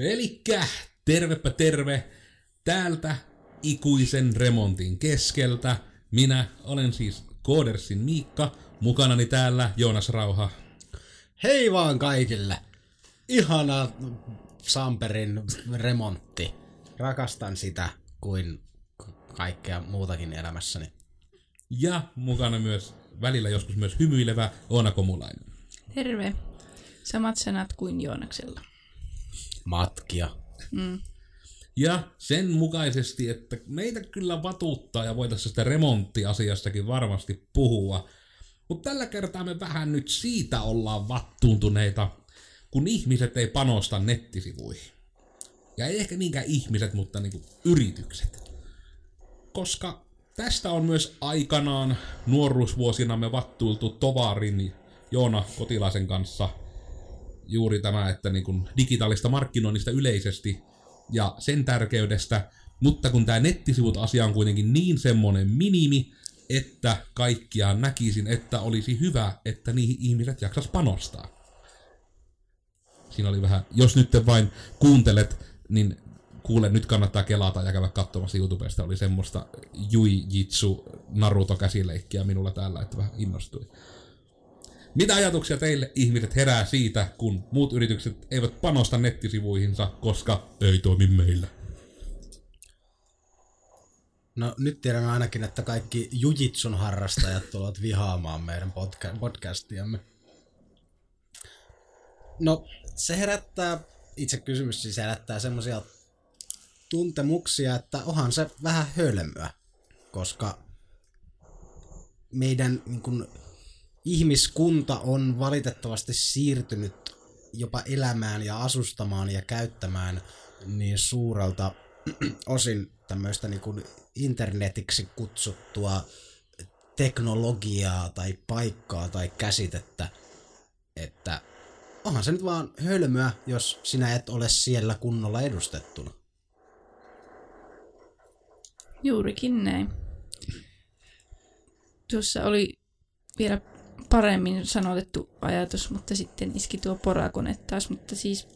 Elikkä tervepä terve täältä ikuisen remontin keskeltä. Minä olen siis Koodersin Miikka, mukanani täällä Joonas Rauha. Hei vaan kaikille! Ihana Samperin remontti. Rakastan sitä kuin kaikkea muutakin elämässäni. Ja mukana myös välillä joskus myös hymyilevä Oona Komulainen. Terve. Samat sanat kuin Joonaksella. Matkia. Mm. Ja sen mukaisesti, että meitä kyllä vatuuttaa ja voitaisiin sitä remonttiasiastakin varmasti puhua. Mutta tällä kertaa me vähän nyt siitä ollaan vattuuntuneita, kun ihmiset ei panosta nettisivuihin. Ja ei ehkä niinkään ihmiset, mutta niinku yritykset. Koska tästä on myös aikanaan nuoruusvuosina me vattuiltu Tovarin Joona Kotilaisen kanssa juuri tämä, että niin kuin digitaalista markkinoinnista yleisesti ja sen tärkeydestä, mutta kun tämä nettisivut asia on kuitenkin niin semmonen minimi, että kaikkiaan näkisin, että olisi hyvä, että niihin ihmiset jaksas panostaa. Siinä oli vähän, jos nyt vain kuuntelet, niin kuule, nyt kannattaa kelata ja käydä katsomassa YouTubesta. Oli semmoista Jui Jitsu Naruto käsileikkiä minulla täällä, että vähän innostui. Mitä ajatuksia teille ihmiset herää siitä, kun muut yritykset eivät panosta nettisivuihinsa, koska ei toimi meillä? No nyt tiedämme ainakin, että kaikki jujitsun harrastajat tulevat vihaamaan meidän podca- podcastiamme. No se herättää, itse kysymys siis herättää semmoisia tuntemuksia, että onhan se vähän hölmöä, koska meidän niin kun, ihmiskunta on valitettavasti siirtynyt jopa elämään ja asustamaan ja käyttämään niin suurelta osin tämmöistä niin kuin internetiksi kutsuttua teknologiaa tai paikkaa tai käsitettä, että onhan se nyt vaan hölmöä, jos sinä et ole siellä kunnolla edustettuna. Juurikin näin. Tuossa oli vielä paremmin sanotettu ajatus, mutta sitten iski tuo porakone taas, mutta siis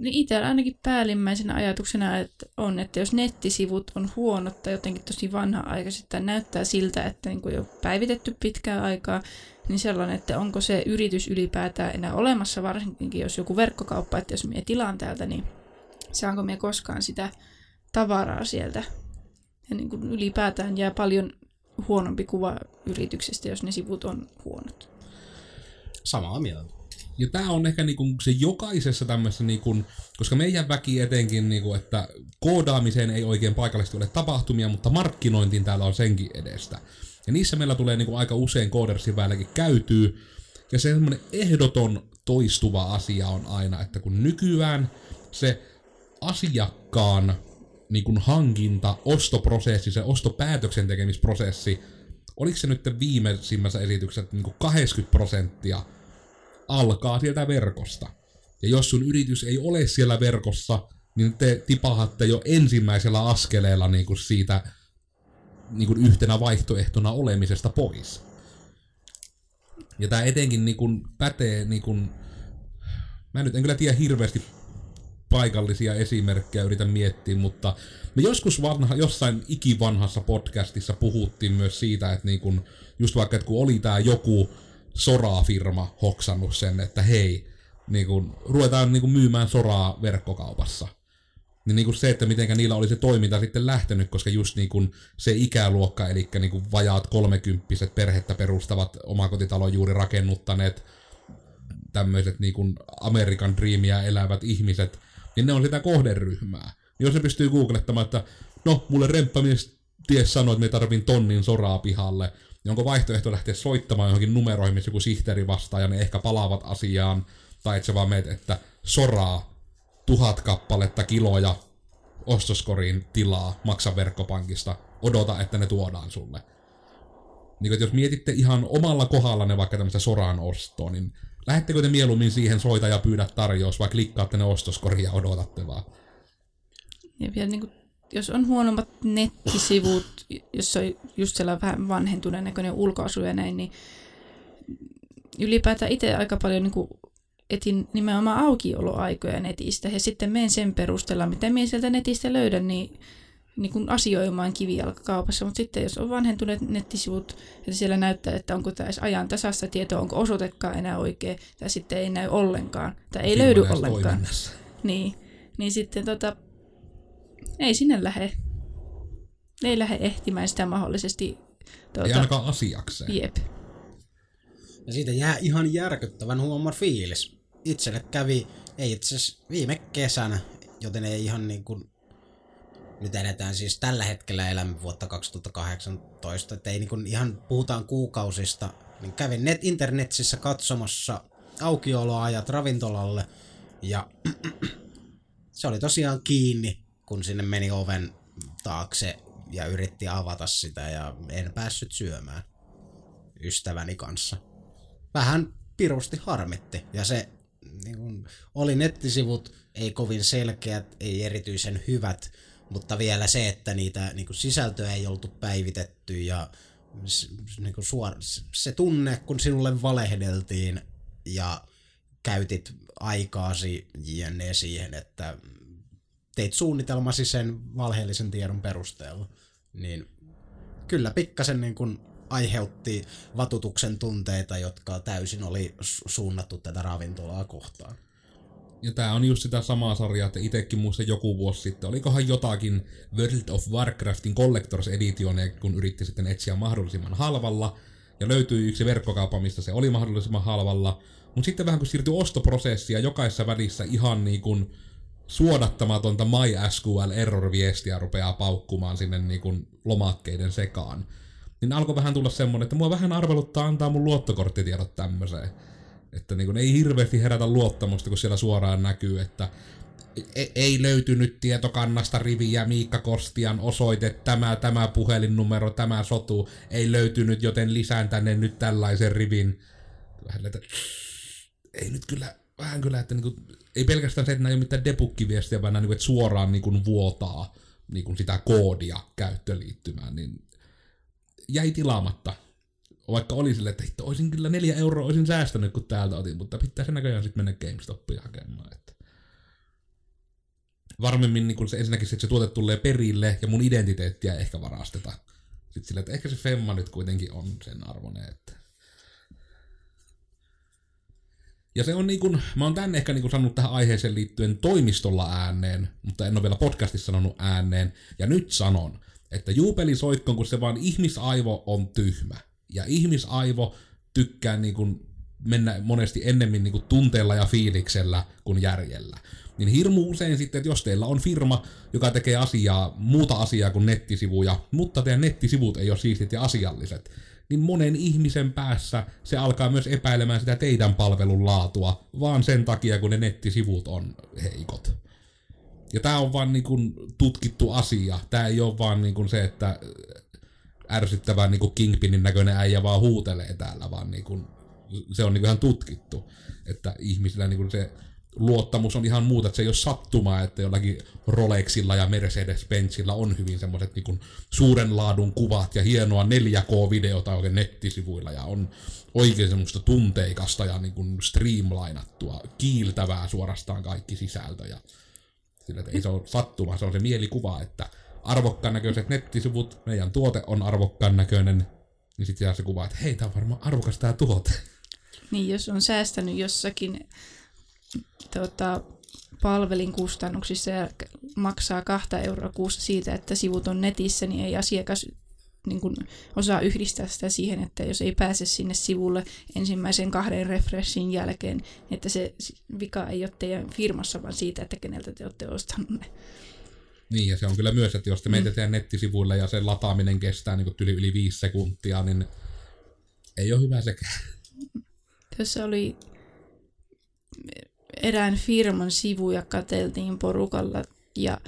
niin itsellä ainakin päällimmäisenä ajatuksena että on, että jos nettisivut on huonot tai jotenkin tosi vanha-aikaiset tai näyttää siltä, että niin kuin jo päivitetty pitkää aikaa, niin sellainen, että onko se yritys ylipäätään enää olemassa, varsinkin jos joku verkkokauppa, että jos minä tilaan täältä, niin saanko minä koskaan sitä tavaraa sieltä. Ja niin kuin ylipäätään jää paljon huonompi kuva yrityksestä, jos ne sivut on huonot. Samaa mieltä. Ja tämä on ehkä niinku se jokaisessa tämmöisessä, niinku, koska meidän väki etenkin, niinku, että koodaamiseen ei oikein paikallisesti ole tapahtumia, mutta markkinointiin täällä on senkin edestä. Ja niissä meillä tulee niinku aika usein koodersin väälläkin käytyy. Ja se semmoinen ehdoton toistuva asia on aina, että kun nykyään se asiakkaan niin kuin hankinta, ostoprosessi, se ostopäätöksen tekemisprosessi, oliko se nyt viimeisimmässä esityksessä, että niin kuin 80 prosenttia alkaa sieltä verkosta. Ja jos sun yritys ei ole siellä verkossa, niin te tipahatte jo ensimmäisellä askeleella niin kuin siitä niin kuin yhtenä vaihtoehtona olemisesta pois. Ja tämä etenkin niin kuin pätee, niin kuin, mä nyt en kyllä tiedä hirveästi paikallisia esimerkkejä yritän miettiä, mutta me joskus vanha, jossain ikivanhassa podcastissa puhuttiin myös siitä, että niin kun, just vaikka, että kun oli tämä joku soraa-firma hoksannut sen, että hei, niin kun, ruvetaan niin kun myymään soraa verkkokaupassa. Niin, niin kuin se, että miten niillä oli se toiminta sitten lähtenyt, koska just niin kuin se ikäluokka, eli niin kuin vajaat kolmekymppiset perhettä perustavat omakotitalon juuri rakennuttaneet tämmöiset niin Amerikan Dreamia elävät ihmiset, niin ne on sitä kohderyhmää. Niin jos se pystyy googlettamaan, että no, mulle remppamies ties sanoi, että me tarvin tonnin soraa pihalle, niin onko vaihtoehto lähteä soittamaan johonkin numeroihin, missä joku sihteeri vastaa ja ne ehkä palaavat asiaan, tai että se vaan meet, että soraa tuhat kappaletta kiloja ostoskoriin tilaa, maksa verkkopankista, odota, että ne tuodaan sulle. Niin, jos mietitte ihan omalla kohdallanne vaikka tämmöistä soraan ostoa, niin lähettekö te mieluummin siihen soita ja pyydä tarjous, vai klikkaatte ne ostoskoria ja odotatte vaan? Ja vielä niin kuin, jos on huonommat nettisivut, jos on just sellainen vähän vanhentuneen näköinen ulkoasu ja näin, niin ylipäätään itse aika paljon niin kuin etin nimenomaan aukioloaikoja netistä ja sitten menen sen perusteella, mitä minä sieltä netistä löydän, niin, niin kuin asioimaan kivijalkakaupassa. Mutta sitten jos on vanhentuneet nettisivut, että siellä näyttää, että onko tämä edes ajan tasasta tietoa, onko osoitekaan enää oikein, tai sitten ei näy ollenkaan, tai ei löydy ollenkaan. toiminnassa. Niin, niin sitten tota, ei sinne lähde. Ei lähde ehtimään sitä mahdollisesti. Ei Tuota, ainakaan asiakseen. jep. Ja siitä jää ihan järkyttävän huono fiilis. Itselle kävi, ei itse asiassa viime kesänä, joten ei ihan niin kuin, nyt eletään siis tällä hetkellä elämä vuotta 2018, että ei niin kuin ihan puhutaan kuukausista, niin kävin net internetissä katsomassa aukioloajat ravintolalle ja se oli tosiaan kiinni, kun sinne meni oven taakse ja yritti avata sitä ja en päässyt syömään ystäväni kanssa. Vähän pirusti harmitti ja se niin kun, oli nettisivut, ei kovin selkeät, ei erityisen hyvät, mutta vielä se, että niitä niin kun, sisältöä ei oltu päivitetty ja niin kun, suor, se tunne, kun sinulle valehdeltiin ja käytit aikaasi jne siihen, että teit suunnitelmasi sen valheellisen tiedon perusteella, niin kyllä pikkasen niin kuin aiheutti vatutuksen tunteita, jotka täysin oli su- suunnattu tätä ravintolaa kohtaan. Ja tää on just sitä samaa sarjaa, että itekin muistan joku vuosi sitten, olikohan jotakin World of Warcraftin Collectors Editionia, kun yritti sitten etsiä mahdollisimman halvalla, ja löytyi yksi verkkokauppa, mistä se oli mahdollisimman halvalla, mutta sitten vähän kun siirtyi ostoprosessia jokaisessa välissä ihan niin kuin suodattamatonta MySQL error-viestiä rupeaa paukkumaan sinne niin kuin lomakkeiden sekaan. Niin alkoi vähän tulla semmonen, että mua vähän arveluttaa antaa mun luottokorttitiedot tämmöiseen. Että niin kun ei hirveästi herätä luottamusta, kun siellä suoraan näkyy, että e- ei löytynyt tietokannasta riviä Miikka Kostian osoite, tämä, tämä puhelinnumero, tämä sotu, ei löytynyt, joten lisään tänne nyt tällaisen rivin. Vähän että ei nyt kyllä, vähän kyllä, että niinku, ei pelkästään se, että nämä ei ole mitään debuggiviestiä, vaan nämä niinku, että suoraan niinku vuotaa niinku sitä koodia käyttöliittymään, niin jäi tilaamatta. Vaikka oli silleen, että hitto, olisin kyllä neljä euroa olisin säästänyt, kun täältä otin, mutta pitää se näköjään sitten mennä GameStopiin hakemaan. Että. Varmemmin niin kun se ensinnäkin se, että se tuote tulee perille ja mun identiteettiä ehkä varasteta. Sitten silleen, että ehkä se Femma nyt kuitenkin on sen arvoinen, että ja se on niin kuin, mä oon tänne ehkä niin kuin sanonut tähän aiheeseen liittyen toimistolla ääneen, mutta en ole vielä podcastissa sanonut ääneen. Ja nyt sanon, että juupeli soikkoon, kun se vaan ihmisaivo on tyhmä. Ja ihmisaivo tykkää niin kuin mennä monesti ennemmin niin kuin tunteella ja fiiliksellä kuin järjellä. Niin hirmu usein sitten, että jos teillä on firma, joka tekee asiaa, muuta asiaa kuin nettisivuja, mutta teidän nettisivut ei ole siistit ja asialliset, niin monen ihmisen päässä se alkaa myös epäilemään sitä teidän palvelun laatua, vaan sen takia, kun ne nettisivut on heikot. Ja tämä on vaan niin kuin tutkittu asia. Tämä ei ole vaan niin kuin se, että ärsyttävä niin kuin Kingpinin näköinen äijä vaan huutelee täällä, vaan niin kuin, se on niin kuin ihan tutkittu. Että ihmisillä niin kuin se luottamus on ihan muuta, että se ei ole sattumaa, että jollakin Rolexilla ja Mercedes-Benzillä on hyvin semmoiset niin suuren laadun kuvat ja hienoa 4K-videota oikein nettisivuilla ja on oikein semmoista tunteikasta ja niin kuin streamlainattua, kiiltävää suorastaan kaikki sisältö ja sillä, että ei se ole sattuma, se on se mielikuva, että arvokkaan näköiset nettisivut, meidän tuote on arvokkaan näköinen, niin sitten jää se kuva, että hei, tää on varmaan arvokas tää tuote. Niin, jos on säästänyt jossakin tota, palvelin kustannuksissa ja maksaa kahta euroa kuussa siitä, että sivut on netissä, niin ei asiakas niin kuin, osaa yhdistää sitä siihen, että jos ei pääse sinne sivulle ensimmäisen kahden refreshin jälkeen, että se vika ei ole teidän firmassa, vaan siitä, että keneltä te olette ostanut. Niin, ja se on kyllä myös, että jos te menette teidän nettisivuille ja sen lataaminen kestää niin yli, yli viisi sekuntia, niin ei ole hyvä sekään. Tässä oli erään firman sivuja kateltiin porukalla ja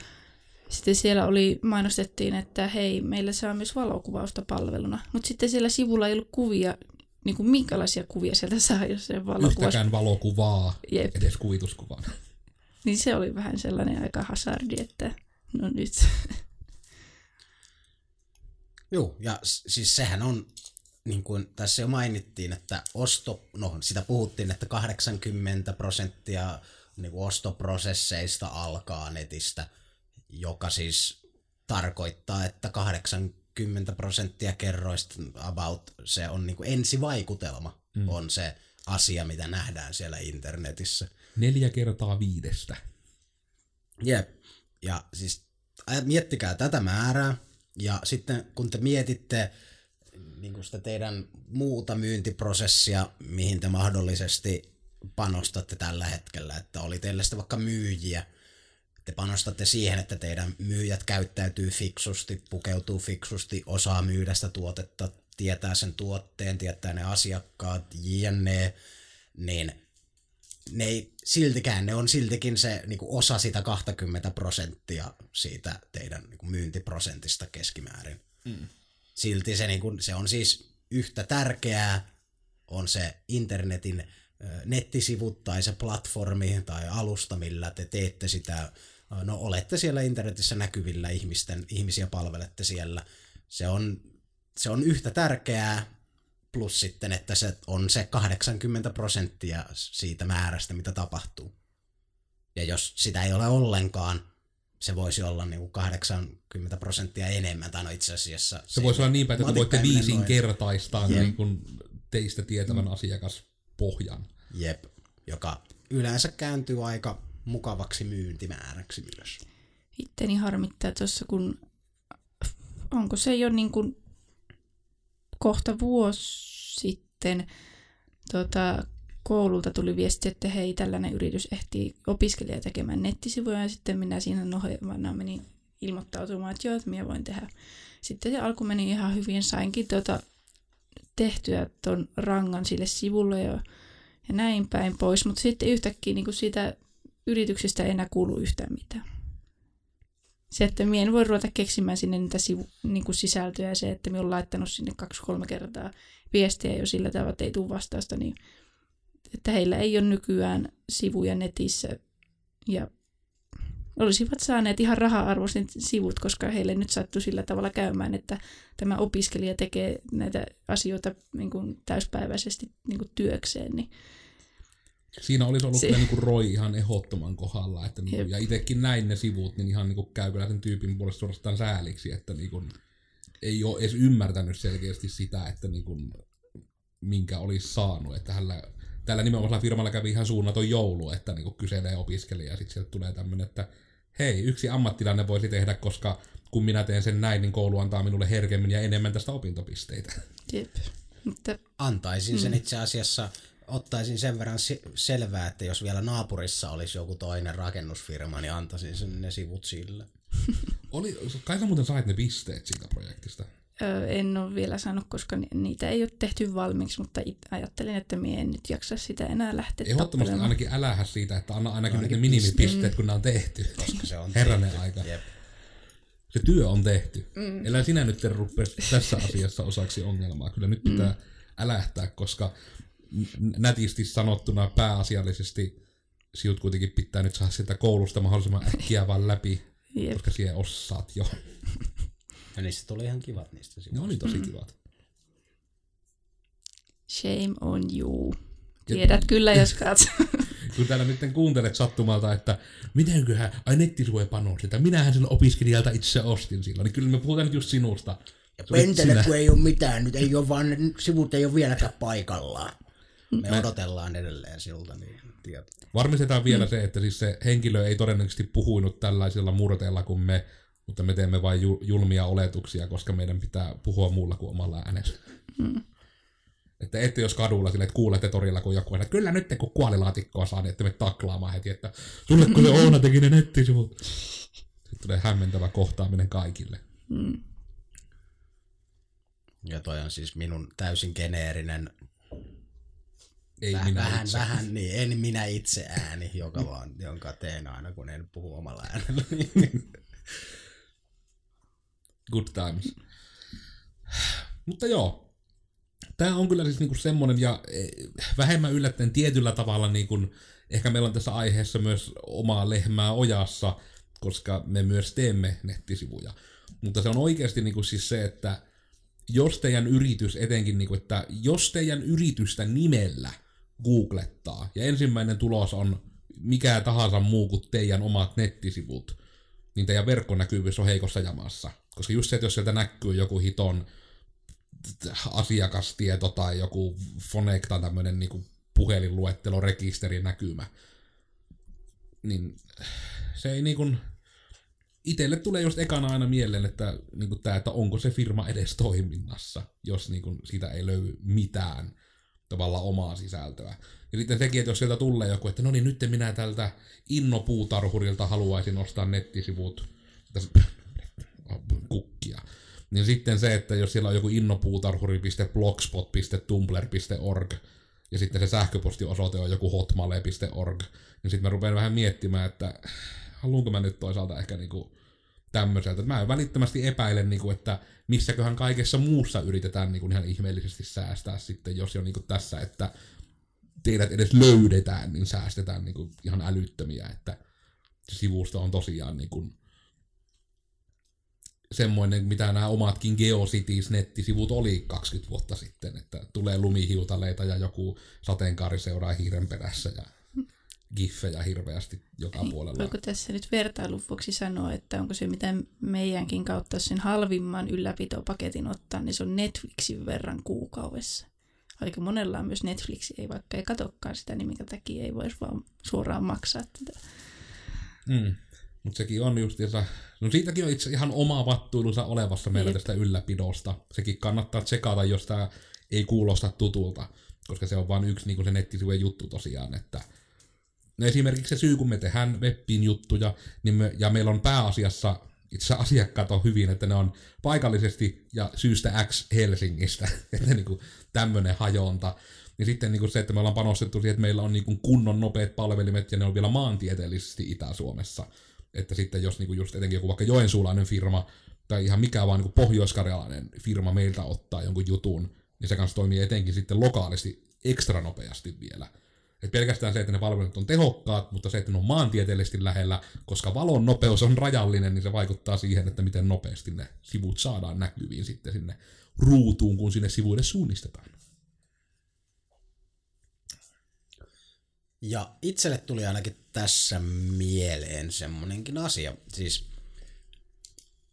sitten siellä oli, mainostettiin, että hei, meillä saa myös valokuvausta palveluna. Mutta sitten siellä sivulla ei ollut kuvia, niin kuin minkälaisia kuvia sieltä saa, jos se valokuvaus... Yhtäkään valokuvaa, Jep. edes kuvituskuvana. Niin se oli vähän sellainen aika hasardi, että no nyt. Joo, ja siis sehän on niin kuin tässä jo mainittiin, että osto, no sitä puhuttiin, että 80 prosenttia niin kuin ostoprosesseista alkaa netistä, joka siis tarkoittaa, että 80 prosenttia kerroista about se on niin kuin ensivaikutelma, mm. on se asia, mitä nähdään siellä internetissä. Neljä kertaa viidestä. Jep. Ja siis miettikää tätä määrää, ja sitten kun te mietitte niin kuin sitä teidän muuta myyntiprosessia, mihin te mahdollisesti panostatte tällä hetkellä, että oli teille sitten vaikka myyjiä, te panostatte siihen, että teidän myyjät käyttäytyy fiksusti, pukeutuu fiksusti, osaa myydä sitä tuotetta, tietää sen tuotteen, tietää ne asiakkaat, jne, niin ne ei siltikään, ne on siltikin se niin kuin osa sitä 20 prosenttia siitä teidän niin kuin myyntiprosentista keskimäärin. Mm. Silti se, niin kuin, se on siis yhtä tärkeää, on se internetin nettisivut tai se platformi tai alusta, millä te teette sitä, no olette siellä internetissä näkyvillä ihmisten, ihmisiä palvelette siellä. Se on, se on yhtä tärkeää, plus sitten, että se on se 80 prosenttia siitä määrästä, mitä tapahtuu. Ja jos sitä ei ole ollenkaan, se voisi olla niin kuin 80 prosenttia enemmän, tai no itse asiassa... Se, se voisi olla niin päin, että te voitte viisinkertaistaa niin kuin teistä tietävän mm. asiakaspohjan. Jep, joka yleensä kääntyy aika mukavaksi myyntimääräksi myös. Itteni harmittaa tuossa, kun onko se jo niin kuin kohta vuosi sitten tota, koululta tuli viesti, että hei, tällainen yritys ehtii opiskelija tekemään nettisivuja ja sitten minä siinä nohevana menin ilmoittautumaan, että joo, että minä voin tehdä. Sitten se alku meni ihan hyvin, sainkin tota, tehtyä tuon rangan sille sivulle ja, ja näin päin pois, mutta sitten yhtäkkiä niin siitä yrityksestä ei enää kuulu yhtään mitään. Se, että minä en voi ruveta keksimään sinne niitä sivu, niin kuin sisältöjä ja se, että minä olen laittanut sinne kaksi-kolme kertaa viestiä jo sillä tavalla, että ei tule vastausta, niin että heillä ei ole nykyään sivuja netissä ja olisivat saaneet ihan raha-arvoiset sivut, koska heille nyt sattui sillä tavalla käymään, että tämä opiskelija tekee näitä asioita niin kuin täyspäiväisesti niin kuin työkseen. Niin Siinä olisi ollut se... kyllä niin Roy ihan ehdottoman kohdalla. Että niin kuin, ja itsekin näin ne sivut, niin ihan niin kuin käy kyllä sen tyypin puolesta suorastaan sääliksi, että niin kuin, ei ole edes ymmärtänyt selkeästi sitä, että niin kuin, minkä olisi saanut. Että hänellä tällä nimenomaisella firmalla kävi ihan suunnaton joulu, että niin kyselee opiskelija ja sitten sieltä tulee tämmöinen, että hei, yksi ammattilainen voisi tehdä, koska kun minä teen sen näin, niin koulu antaa minulle herkemmin ja enemmän tästä opintopisteitä. Jep. Mutta... Antaisin sen mm. itse asiassa, ottaisin sen verran selvää, että jos vielä naapurissa olisi joku toinen rakennusfirma, niin antaisin sen ne sivut sille. Oli, kai sä muuten sait ne pisteet siitä projektista? Öö, en ole vielä saanut, koska niitä ei ole tehty valmiiksi, mutta ajattelin, että minä en nyt jaksa sitä enää lähteä Ehdottomasti ainakin älähä siitä, että anna ainakin, ainakin ne minimipisteet, kun ne on tehty. Koska se on Herranen tehty. aika. Jep. Se työ on tehty. Mm. Elä sinä nyt rupea tässä asiassa osaksi ongelmaa. Kyllä nyt pitää mm. älähtää, koska nätisti sanottuna pääasiallisesti sinut kuitenkin pitää nyt saada sitä koulusta mahdollisimman äkkiä vaan läpi, Jep. koska siihen osaat jo. Ja niistä tuli ihan kivat niistä sivuista. Ne oli tosi mm. kivat. Shame on you. Tiedät ja, kyllä, jos katsot. kun täällä nyt kuuntelet sattumalta, että mitenköhän, ai nettisivuja sitä, minähän sen opiskelijalta itse ostin silloin, niin kyllä me puhutaan nyt just sinusta. Ja pentele, kun ei ole mitään, nyt ei ole vaan, sivut ei ole vieläkään paikallaan. Me, me odotellaan edelleen siltä, niin tiedät. Varmistetaan vielä mm. se, että siis se henkilö ei todennäköisesti puhuinut tällaisilla murteilla kuin me, mutta me teemme vain julmia oletuksia, koska meidän pitää puhua muulla kuin omalla äänellä. Mm. Että ette jos kadulla sille, että kuulette torilla, kun joku että kyllä nyt kun kuolilaatikkoa saa, niin ette me taklaamaan heti, että sulle kun se Oona teki ne nettisivut. Sitten tulee hämmentävä kohtaaminen kaikille. Mm. Ja toi on siis minun täysin geneerinen ei Väh, minä vähän, itse. vähän niin, en minä itse ääni, joka vaan, jonka teen aina, kun en puhu omalla äänellä. Good times. Mutta joo, tämä on kyllä siis niinku semmoinen ja e, vähemmän yllättäen tietyllä tavalla niinku, ehkä meillä on tässä aiheessa myös omaa lehmää ojassa, koska me myös teemme nettisivuja. Mutta se on oikeasti niinku siis se, että jos teidän yritys etenkin, niin kuin, että jos teidän yritystä nimellä googlettaa, ja ensimmäinen tulos on mikä tahansa muu kuin teidän omat nettisivut, niin teidän verkkonäkyvyys on heikossa jamassa. Koska just se, että jos sieltä näkyy joku hiton asiakastieto tai joku Fonecta tämmöinen niin puhelinluettelo, rekisteri, näkymä, niin se ei niin itelle tulee just ekana aina mieleen, että, niin kuin tämä, että onko se firma edes toiminnassa, jos niin kuin, siitä ei löydy mitään tavallaan omaa sisältöä. Ja sitten sekin, että jos sieltä tulee joku, että no niin, nyt minä tältä innopuutarhurilta haluaisin ostaa nettisivut, kukkia. Niin sitten se, että jos siellä on joku innopuutarhuri.blogspot.tumblr.org ja sitten se sähköpostiosoite on joku hotmail.org, niin sitten mä rupean vähän miettimään, että haluanko mä nyt toisaalta ehkä niinku tämmöiseltä. Mä välittömästi epäilen, niinku, että missäköhän kaikessa muussa yritetään niinku ihan ihmeellisesti säästää sitten, jos jo niinku tässä, että teidät edes löydetään, niin säästetään niinku ihan älyttömiä, että se sivusto on tosiaan niinku semmoinen, mitä nämä omatkin GeoCities-nettisivut oli 20 vuotta sitten, että tulee lumihiutaleita ja joku sateenkaari seuraa hiiren perässä ja giffejä hirveästi joka Ei, puolella. Voiko tässä nyt vertailun vuoksi sanoa, että onko se mitä meidänkin kautta sen halvimman ylläpitopaketin ottaa, niin se on Netflixin verran kuukaudessa. Aika monella on myös Netflix, ei vaikka ei katokkaan sitä, niin minkä takia ei voisi vaan suoraan maksaa tätä. Mm. Mutta sekin on justiinsa, no siitäkin on itse ihan oma vattuilunsa olevassa meillä Jep. tästä ylläpidosta. Sekin kannattaa tsekata, jos tämä ei kuulosta tutulta, koska se on vain yksi niin se nettisivujen juttu tosiaan, että esimerkiksi se syy, kun me tehdään webbiin juttuja, niin me, ja meillä on pääasiassa itse asiakkaat on hyvin, että ne on paikallisesti ja syystä X Helsingistä, että niin tämmöinen hajonta. Ja sitten niin kuin se, että me ollaan panostettu siihen, että meillä on niin kuin kunnon nopeat palvelimet ja ne on vielä maantieteellisesti Itä-Suomessa. Että sitten jos niin kuin just etenkin joku vaikka joensuulainen firma tai ihan mikä vaan niin pohjoiskarjalainen firma meiltä ottaa jonkun jutun, niin se kanssa toimii etenkin sitten lokaalisti ekstra nopeasti vielä. Et pelkästään se, että ne palvelut on tehokkaat, mutta se, että ne on maantieteellisesti lähellä, koska valon nopeus on rajallinen, niin se vaikuttaa siihen, että miten nopeasti ne sivut saadaan näkyviin sitten sinne ruutuun, kun sinne sivuille suunnistetaan. Ja itselle tuli ainakin tässä mieleen semmonenkin asia. Siis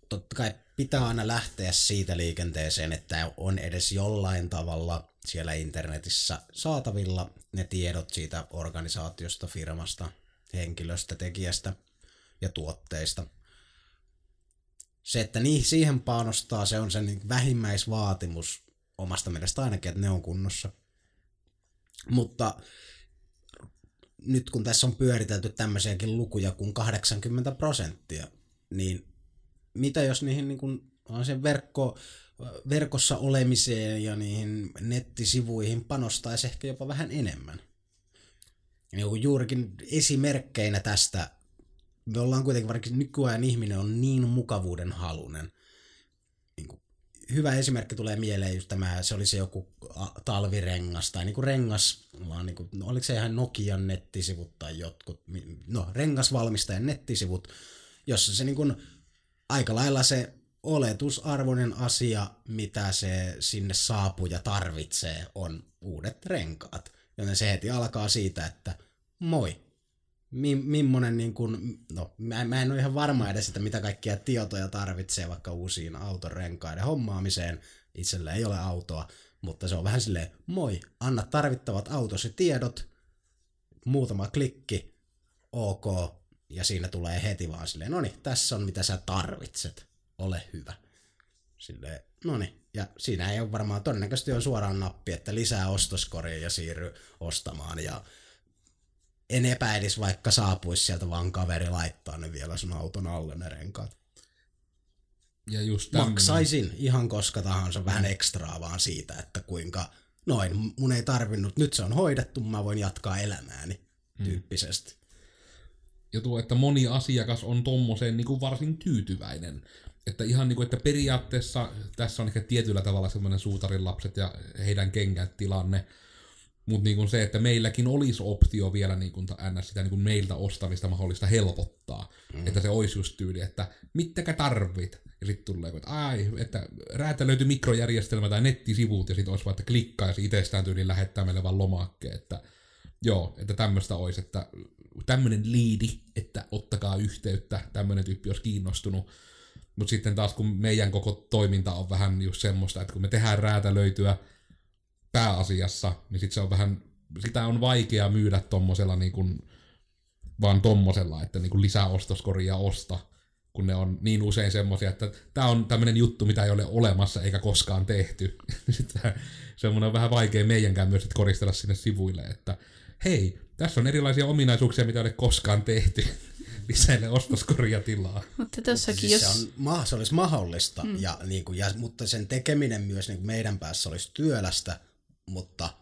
totta kai pitää aina lähteä siitä liikenteeseen, että on edes jollain tavalla siellä internetissä saatavilla ne tiedot siitä organisaatiosta, firmasta, henkilöstä, tekijästä ja tuotteista. Se, että niin, siihen panostaa, se on sen vähimmäisvaatimus omasta mielestä ainakin, että ne on kunnossa. Mutta nyt kun tässä on pyöritelty tämmöisiäkin lukuja kuin 80 prosenttia, niin mitä jos niihin niin kuin, on sen verkko, verkossa olemiseen ja niihin nettisivuihin panostaisi ehkä jopa vähän enemmän. Ja juurikin esimerkkeinä tästä, me ollaan kuitenkin, vaikka nykyajan ihminen on niin mukavuuden halunen, hyvä esimerkki tulee mieleen just tämä, se oli se joku talvirengas tai niinku rengas, vaan niinku, no, oliko se ihan Nokian nettisivut tai jotkut, no rengasvalmistajan nettisivut, jossa se niinku, aika lailla se oletusarvoinen asia, mitä se sinne saapuu ja tarvitsee, on uudet renkaat. Joten se heti alkaa siitä, että moi, mi, millainen, niin kuin, no mä, mä en ole ihan varma edes, että mitä kaikkia tietoja tarvitsee vaikka uusiin autorenkaiden hommaamiseen. Itsellä ei ole autoa, mutta se on vähän silleen, moi, anna tarvittavat autosi tiedot, muutama klikki, ok, ja siinä tulee heti vaan silleen, no niin, tässä on mitä sä tarvitset, ole hyvä. Silleen, no niin, ja siinä ei ole varmaan, todennäköisesti on suoraan nappi, että lisää ostoskoria ja siirry ostamaan, ja en epäilisi, vaikka saapuisi sieltä vaan kaveri laittaa ne vielä sun auton alle ne renkaat. Ja just tämmönen... Maksaisin ihan koska tahansa vähän ekstraa vaan siitä, että kuinka noin, mun ei tarvinnut, nyt se on hoidettu, mä voin jatkaa elämääni hmm. tyyppisesti. Ja tuo, että moni asiakas on tommoseen niin kuin varsin tyytyväinen. Että ihan niin kuin, että periaatteessa tässä on ehkä tietyllä tavalla semmoinen suutarin lapset ja heidän kengät tilanne, Mutta niin kuin se, että meilläkin olisi optio vielä niin kuin ns. sitä niin kuin meiltä ostamista mahdollista helpottaa. Mm. Että se olisi just tyyli, että mitkä tarvit. Ja sitten tulee, että ai, että räätälöity mikrojärjestelmä tai nettisivut, ja sitten olisi vaan, että klikkaisi itsestään tyyliin lähettää meille vaan lomakkeen. Että joo, että tämmöistä olisi, että tämmöinen liidi, että ottakaa yhteyttä, tämmöinen tyyppi olisi kiinnostunut. Mutta sitten taas kun meidän koko toiminta on vähän just semmoista, että kun me tehdään räätälöityä pääasiassa, niin sitten se on vähän, sitä on vaikea myydä tommosella niin kuin, vaan tommosella, että niin kuin lisää ostoskoria osta, kun ne on niin usein semmoisia, että tämä on tämmöinen juttu, mitä ei ole olemassa eikä koskaan tehty. Sitten semmoinen on vähän vaikea meidänkään myös koristella sinne sivuille, että hei, tässä on erilaisia ominaisuuksia, mitä ei ole koskaan tehty. Lisäille ostoskoria tilaa. Mutta tossakin, Siis jos... se, on, ma- se olisi mahdollista, mm. ja, niin kuin, ja, mutta sen tekeminen myös niin kuin meidän päässä olisi työlästä, mutta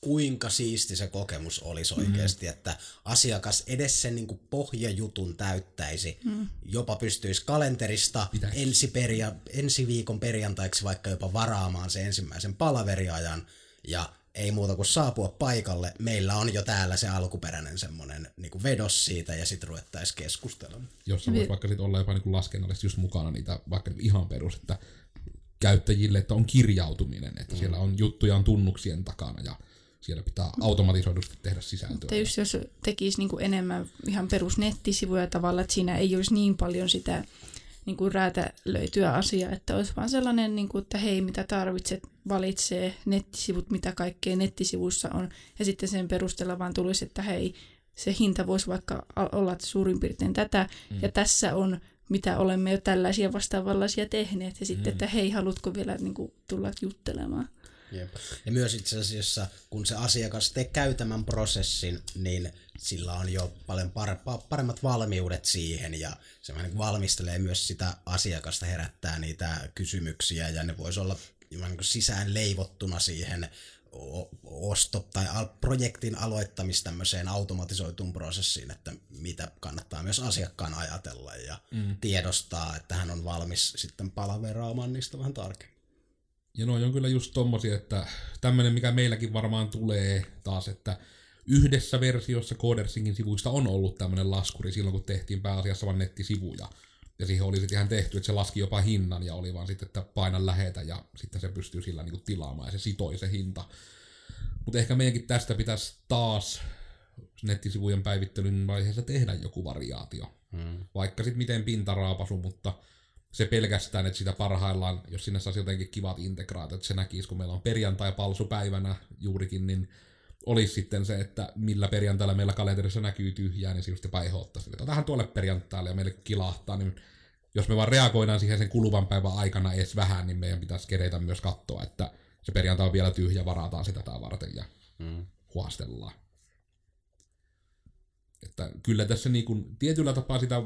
kuinka siisti se kokemus olisi oikeasti, mm. että asiakas edes sen niin kuin pohjajutun täyttäisi, mm. jopa pystyisi kalenterista ensi, peria, ensi viikon perjantaiksi vaikka jopa varaamaan se ensimmäisen palaveriajan, ja ei muuta kuin saapua paikalle. Meillä on jo täällä se alkuperäinen semmoinen niin kuin vedos siitä ja sitten ruvettaisiin keskustelemaan. Jossa voisi vaikka sit olla jopa niin laskennallisesti just mukana niitä vaikka niinku ihan perus, että käyttäjille, että on kirjautuminen, että mm. siellä on juttuja on tunnuksien takana ja siellä pitää automatisoidusti tehdä sisältöä. Mutta just jos tekisi niin kuin enemmän ihan perusnettisivuja tavalla, että siinä ei olisi niin paljon sitä niin kuin räätälöityä asiaa, että olisi vaan sellainen, niin kuin, että hei, mitä tarvitset, valitsee nettisivut, mitä kaikkea nettisivussa on, ja sitten sen perusteella vaan tulisi, että hei, se hinta voisi vaikka olla suurin piirtein tätä, mm. ja tässä on, mitä olemme jo tällaisia vastaavanlaisia tehneet, ja sitten, mm. että hei, haluatko vielä niin kuin, tulla juttelemaan. Jep. Ja myös itse asiassa, kun se asiakas tekee tämän prosessin, niin sillä on jo paljon par- paremmat valmiudet siihen ja se niin valmistelee myös sitä asiakasta, herättää niitä kysymyksiä ja ne voisi olla niin sisään leivottuna siihen osto- tai projektin aloittamista tämmöiseen automatisoituun prosessiin, että mitä kannattaa myös asiakkaan ajatella ja mm. tiedostaa, että hän on valmis sitten palaveraamaan niistä vähän tarkemmin. Ja no on kyllä just tommosia, että tämmönen mikä meilläkin varmaan tulee taas, että yhdessä versiossa Codersingin sivuista on ollut tämmöinen laskuri silloin, kun tehtiin pääasiassa vain nettisivuja. Ja siihen oli sitten ihan tehty, että se laski jopa hinnan ja oli vaan sitten, että painan lähetä ja sitten se pystyy sillä niin tilaamaan ja se sitoi se hinta. Mutta ehkä meidänkin tästä pitäisi taas nettisivujen päivittelyn vaiheessa tehdä joku variaatio. Hmm. Vaikka sitten miten pintaraapasu, mutta se pelkästään, että sitä parhaillaan, jos sinne saisi jotenkin kivat integraatiot, se näkisi, kun meillä on perjantai-palsupäivänä juurikin, niin olisi sitten se, että millä perjantailla meillä kalenterissa näkyy tyhjää, niin se just jopa ehdottaisi, että tähän tuolle perjantaille ja meille kilahtaa, niin jos me vaan reagoidaan siihen sen kuluvan päivän aikana edes vähän, niin meidän pitäisi kereitä myös katsoa, että se perjantai on vielä tyhjä, varataan sitä tätä varten ja mm. huostellaan. Että kyllä tässä niin kuin, tietyllä tapaa sitä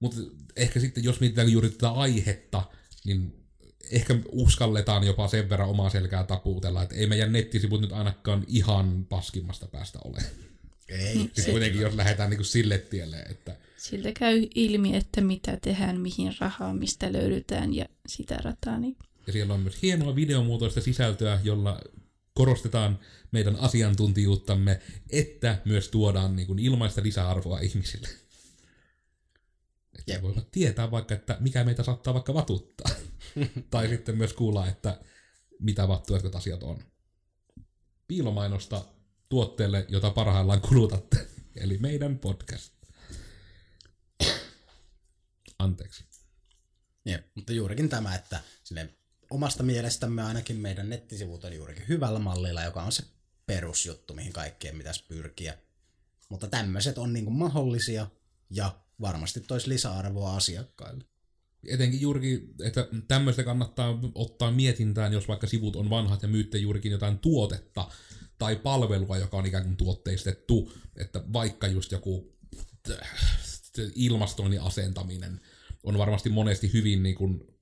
mutta ehkä sitten, jos mietitään juuri tätä aihetta, niin ehkä uskalletaan jopa sen verran omaa selkää tapuutella, että ei meidän nettisivut nyt ainakaan ihan paskimmasta päästä ole. Ei. Siis kuitenkin, jos lähdetään niin kuin sille tielle, että... Siltä käy ilmi, että mitä tehdään, mihin rahaa, mistä löydetään ja sitä rataa. Niin... Ja siellä on myös hienoa videomuotoista sisältöä, jolla korostetaan meidän asiantuntijuuttamme, että myös tuodaan niin kuin ilmaista lisäarvoa ihmisille. Että voivat tietää vaikka, että mikä meitä saattaa vaikka vatuttaa. Tai sitten myös kuulla, että mitä vattuja asiat on. Piilomainosta tuotteelle, jota parhaillaan kulutatte. Eli meidän podcast. Anteeksi. Jep, mutta juurikin tämä, että sinne omasta mielestämme ainakin meidän nettisivut on juurikin hyvällä mallilla, joka on se perusjuttu, mihin kaikkeen pitäisi pyrkiä. Mutta tämmöiset on niin mahdollisia ja varmasti toisi lisäarvoa asiakkaille. Etenkin juurikin, että tämmöistä kannattaa ottaa mietintään, jos vaikka sivut on vanhat ja myytte juurikin jotain tuotetta tai palvelua, joka on ikään kuin tuotteistettu, että vaikka just joku ilmastoinnin asentaminen on varmasti monesti hyvin niin kuin,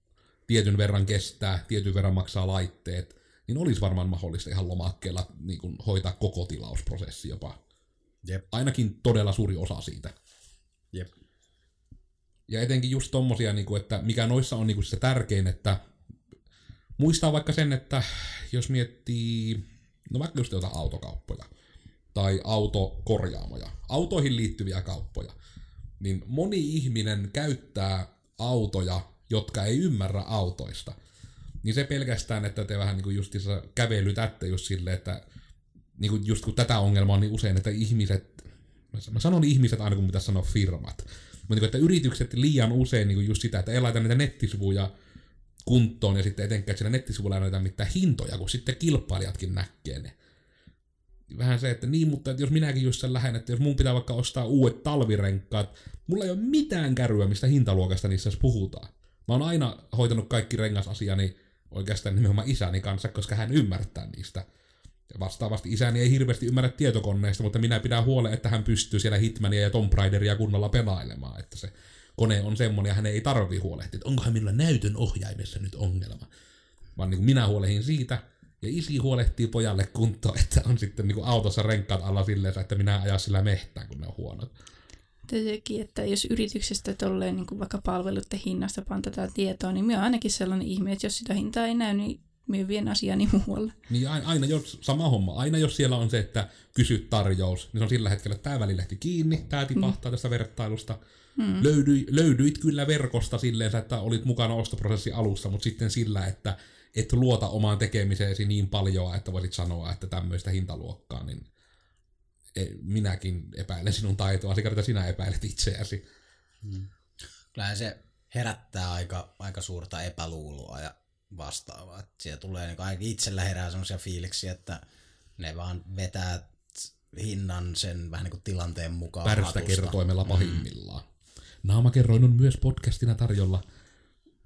tietyn verran kestää, tietyn verran maksaa laitteet, niin olisi varmaan mahdollista ihan lomakkeella niin kuin, hoitaa koko tilausprosessi jopa. Jep. Ainakin todella suuri osa siitä. Jep. Ja etenkin just tommosia, niin kuin, että mikä noissa on niin kuin se tärkein, että muistaa vaikka sen, että jos miettii no vaikka just jotain autokauppoja tai autokorjaamoja, autoihin liittyviä kauppoja, niin moni ihminen käyttää autoja, jotka ei ymmärrä autoista. Niin se pelkästään, että te vähän niin kuin justissa kävelytätte just silleen, että niin kuin just kun tätä ongelmaa on niin usein, että ihmiset, mä sanon ihmiset aina kun pitäisi sanoa firmat, mutta niin että yritykset liian usein niin just sitä, että ei laita niitä nettisivuja kuntoon ja sitten etenkään siellä nettisivuilla ei näytä mitään hintoja, kun sitten kilpailijatkin näkee ne. Vähän se, että niin, mutta että jos minäkin sen lähden, että jos mun pitää vaikka ostaa uudet talvirenkkaat, mulla ei ole mitään kärryä, mistä hintaluokasta niissä puhutaan. Mä oon aina hoitanut kaikki rengasasiani oikeastaan nimenomaan isäni kanssa, koska hän ymmärtää niistä. Vastaavasti isäni ei hirveästi ymmärrä tietokoneista, mutta minä pidän huolen, että hän pystyy siellä Hitmania ja Tomb Raideria kunnolla pelailemaan, että se kone on semmonen ja hän ei tarvi huolehtia, että onkohan minulla näytön ohjaimessa nyt ongelma. Vaan niin kuin minä huolehin siitä, ja isi huolehtii pojalle kuntoon, että on sitten niin kuin autossa renkkaat alla silleen, että minä aja sillä mehtään, kun ne on huonot. Sekin, että jos yrityksestä tolleen niin kuin vaikka palveluiden hinnasta pantataan tietoa, niin minä ainakin sellainen ihme, että jos sitä hintaa ei näy, niin minä vien asiani muualle. Niin aina jos, sama homma, aina jos siellä on se, että kysyt tarjous, niin se on sillä hetkellä, että tämä välilehti kiinni, tämä tipahtaa mm. tästä vertailusta. Mm. Löydyi, löydyit kyllä verkosta silleen, että olit mukana ostoprosessin alussa, mutta sitten sillä, että et luota omaan tekemiseesi niin paljon, että voisit sanoa, että tämmöistä hintaluokkaa, niin e, minäkin epäilen sinun taitoa, sikä sinä epäilet itseäsi. Hmm. Kyllähän se herättää aika, aika suurta epäluuloa ja vastaavaa. Siellä tulee niin aika itsellä herää sellaisia fiiliksiä, että ne vaan vetää hinnan sen vähän niin kuin tilanteen mukaan. Pärstä kertoimella pahimmillaan. Mm. Naamakerroin on myös podcastina tarjolla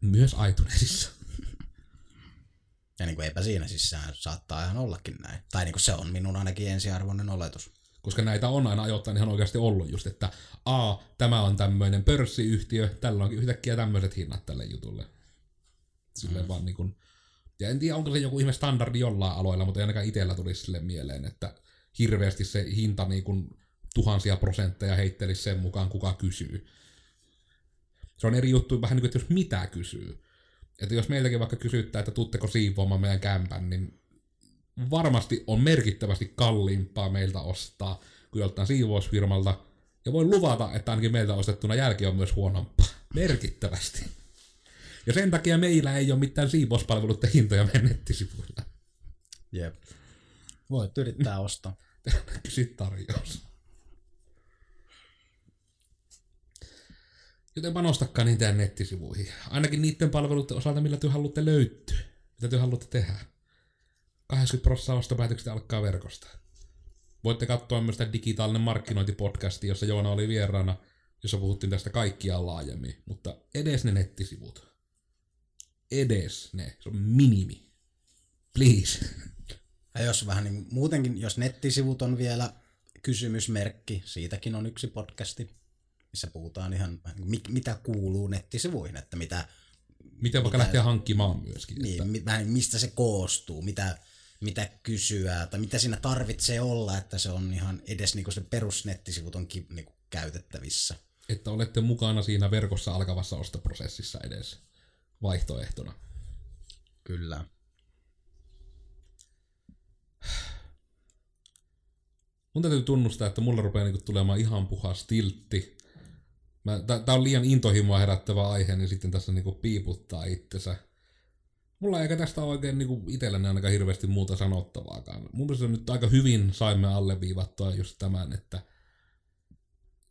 myös iTunesissa. Ja niin kuin eipä siinä siis saattaa ihan ollakin näin. Tai niin kuin se on minun ainakin ensiarvoinen oletus. Koska näitä on aina ajoittain ihan oikeasti ollut just, että a, tämä on tämmöinen pörssiyhtiö, tällä onkin yhtäkkiä tämmöiset hinnat tälle jutulle. Silleen mm. vaan niin kuin, ja en tiedä, onko se joku ihme standardi jollain aloilla, mutta ei ainakaan itsellä tulisi sille mieleen, että hirveästi se hinta niin kuin tuhansia prosentteja heittelisi sen mukaan, kuka kysyy. Se on eri juttu vähän niin kuin, että jos mitä kysyy. Että jos meiltäkin vaikka kysyttää, että tutteko siivoamaan meidän kämpän, niin varmasti on merkittävästi kalliimpaa meiltä ostaa kuin joltain siivousfirmalta. Ja voin luvata, että ainakin meiltä ostettuna jälki on myös huonompaa. Merkittävästi. Ja sen takia meillä ei ole mitään siivouspalveluiden hintoja meidän nettisivuilla. Jep. Voit yrittää ostaa. Kysy tarjous. Joten panostakaa niitä nettisivuihin. Ainakin niiden palveluiden osalta, millä te haluatte löytyä. Mitä te haluatte tehdä. 80 prosenttia ostopäätöksistä alkaa verkosta. Voitte katsoa myös sitä digitaalinen markkinointipodcasti, jossa Joona oli vieraana, jossa puhuttiin tästä kaikkiaan laajemmin. Mutta edes ne nettisivut. Edes ne. Se on minimi. Please. Ja jos vähän niin, muutenkin, jos nettisivut on vielä kysymysmerkki, siitäkin on yksi podcasti, missä puhutaan ihan, mitä kuuluu nettisivuihin, että mitä... Miten vaikka lähteä hankkimaan myöskin. Niin, että... mistä se koostuu, mitä, mitä kysyä, tai mitä siinä tarvitsee olla, että se on ihan edes niin kuin se perusnettisivut on niin kuin käytettävissä. Että olette mukana siinä verkossa alkavassa ostoprosessissa edes vaihtoehtona. Kyllä. Mun täytyy tunnustaa, että mulla rupeaa niinku tulemaan ihan puhas tiltti. Tää on liian intohimoa herättävä aihe, niin sitten tässä niinku piiputtaa itsensä. Mulla ei tästä oikein niinku itselläni ainakaan hirveästi muuta sanottavaakaan. Mun mielestä nyt aika hyvin saimme alleviivattua just tämän, että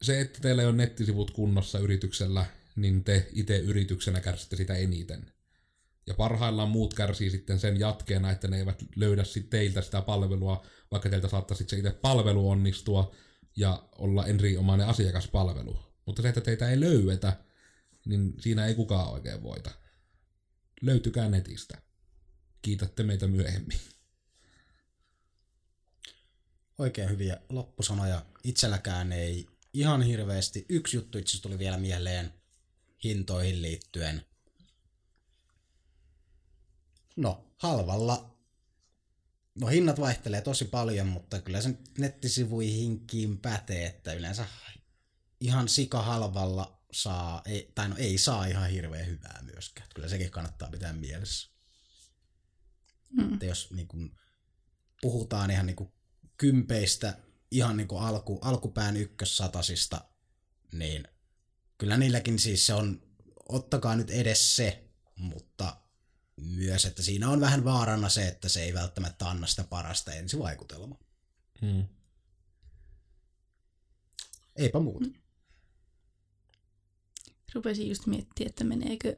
se, että teillä ei ole nettisivut kunnossa yrityksellä, niin te itse yrityksenä kärsitte sitä eniten. Ja parhaillaan muut kärsii sitten sen jatkeena, että ne eivät löydä sit teiltä sitä palvelua, vaikka teiltä saattaisi se itse palvelu onnistua ja olla erinomainen asiakaspalvelu. Mutta se, että teitä ei löydetä, niin siinä ei kukaan oikein voita. Löytykää netistä. Kiitätte meitä myöhemmin. Oikein hyviä loppusanoja. Itselläkään ei ihan hirveästi. Yksi juttu itse tuli vielä mieleen hintoihin liittyen. No, halvalla. No hinnat vaihtelee tosi paljon, mutta kyllä sen nettisivuihinkin pätee, että yleensä ihan sika halvalla saa, ei, tai no ei saa ihan hirveän hyvää myöskään. Kyllä sekin kannattaa pitää mielessä. Mm. Että jos niin kun, puhutaan ihan niinku kympeistä, ihan niinku alku, alkupään ykkössatasista, niin kyllä niilläkin siis se on, ottakaa nyt edes se, mutta myös, että siinä on vähän vaarana se, että se ei välttämättä anna sitä parasta ensivaikutelmaa. Hmm. Eipä muuta. Rupesin just miettimään, että meneekö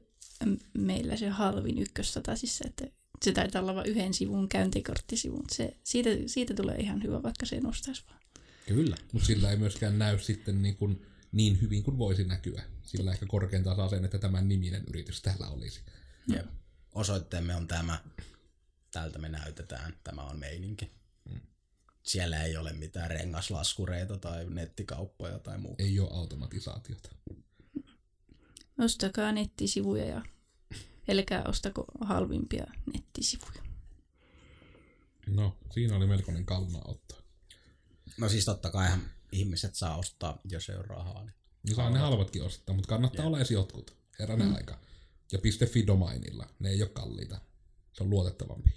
meillä se halvin ykkössatasissa, että se taitaa olla vain yhden sivun käyntikorttisivu, mutta se, siitä, siitä tulee ihan hyvä, vaikka se nostaisi vaan. Kyllä. Mutta sillä ei myöskään näy sitten niin, kuin niin hyvin kuin voisi näkyä. Sillä ehkä korkeintaan saa sen, että tämän niminen yritys täällä olisi. Jep. Osoitteemme on tämä. Tältä me näytetään. Tämä on meininki. Siellä ei ole mitään rengaslaskureita tai nettikauppoja tai muuta. Ei ole automatisaatiota. Ostakaa nettisivuja ja älkää ostako halvimpia nettisivuja. No, siinä oli melkoinen kalnaotto. No siis totta kaihan ihmiset saa ostaa, jos ei ole rahaa. Niin. Niin saa ne halvatkin ostaa, mutta kannattaa olla edes jotkut. Herranen mm. aika. Ja .fi domainilla. Ne ei ole kalliita. Se on luotettavampi.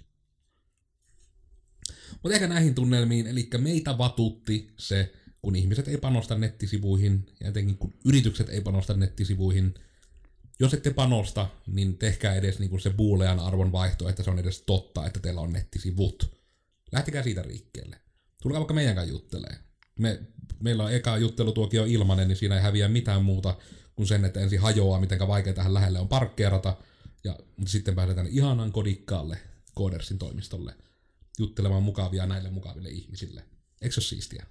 Mutta ehkä näihin tunnelmiin, eli meitä vatutti se, kun ihmiset ei panosta nettisivuihin, ja etenkin kun yritykset ei panosta nettisivuihin. Jos ette panosta, niin tehkää edes niin kuin se boolean arvon vaihto, että se on edes totta, että teillä on nettisivut. Lähtekää siitä liikkeelle. Tulkaa vaikka meidän kanssa juttelee. Me, meillä on eka juttelutuokio ilmanen, niin siinä ei häviä mitään muuta kuin sen, että ensin hajoaa, miten vaikea tähän lähelle on parkkeerata, ja mutta sitten pääsetään ihanan kodikkaalle Koodersin toimistolle juttelemaan mukavia näille mukaville ihmisille. Eikö se ole siistiä?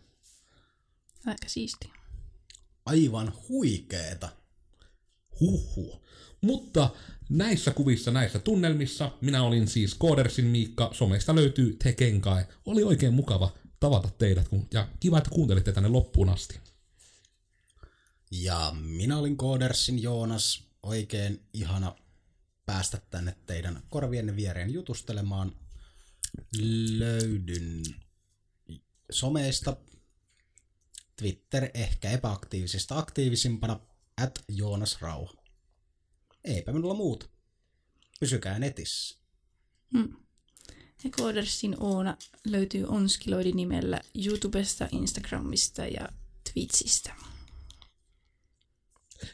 Aika siistiä. Aivan huikeeta. Huhhuh. Mutta näissä kuvissa, näissä tunnelmissa, minä olin siis Koodersin Miikka, somesta löytyy Tekenkai. Oli oikein mukava tavata teidät, kun- ja kiva, että kuuntelitte tänne loppuun asti. Ja minä olin Koodersin Joonas. Oikein ihana päästä tänne teidän korvienne viereen jutustelemaan. Löydyn someista. Twitter ehkä epäaktiivisista aktiivisimpana at Joonas Rauha. Eipä minulla muuta. Pysykää netissä. Hmm. Ja Koodersin Oona löytyy Onskiloidi nimellä YouTubesta, Instagramista ja Twitchistä.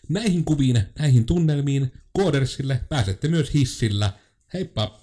Näihin kuviin, näihin tunnelmiin, Koodersille pääsette myös hissillä. Heippa!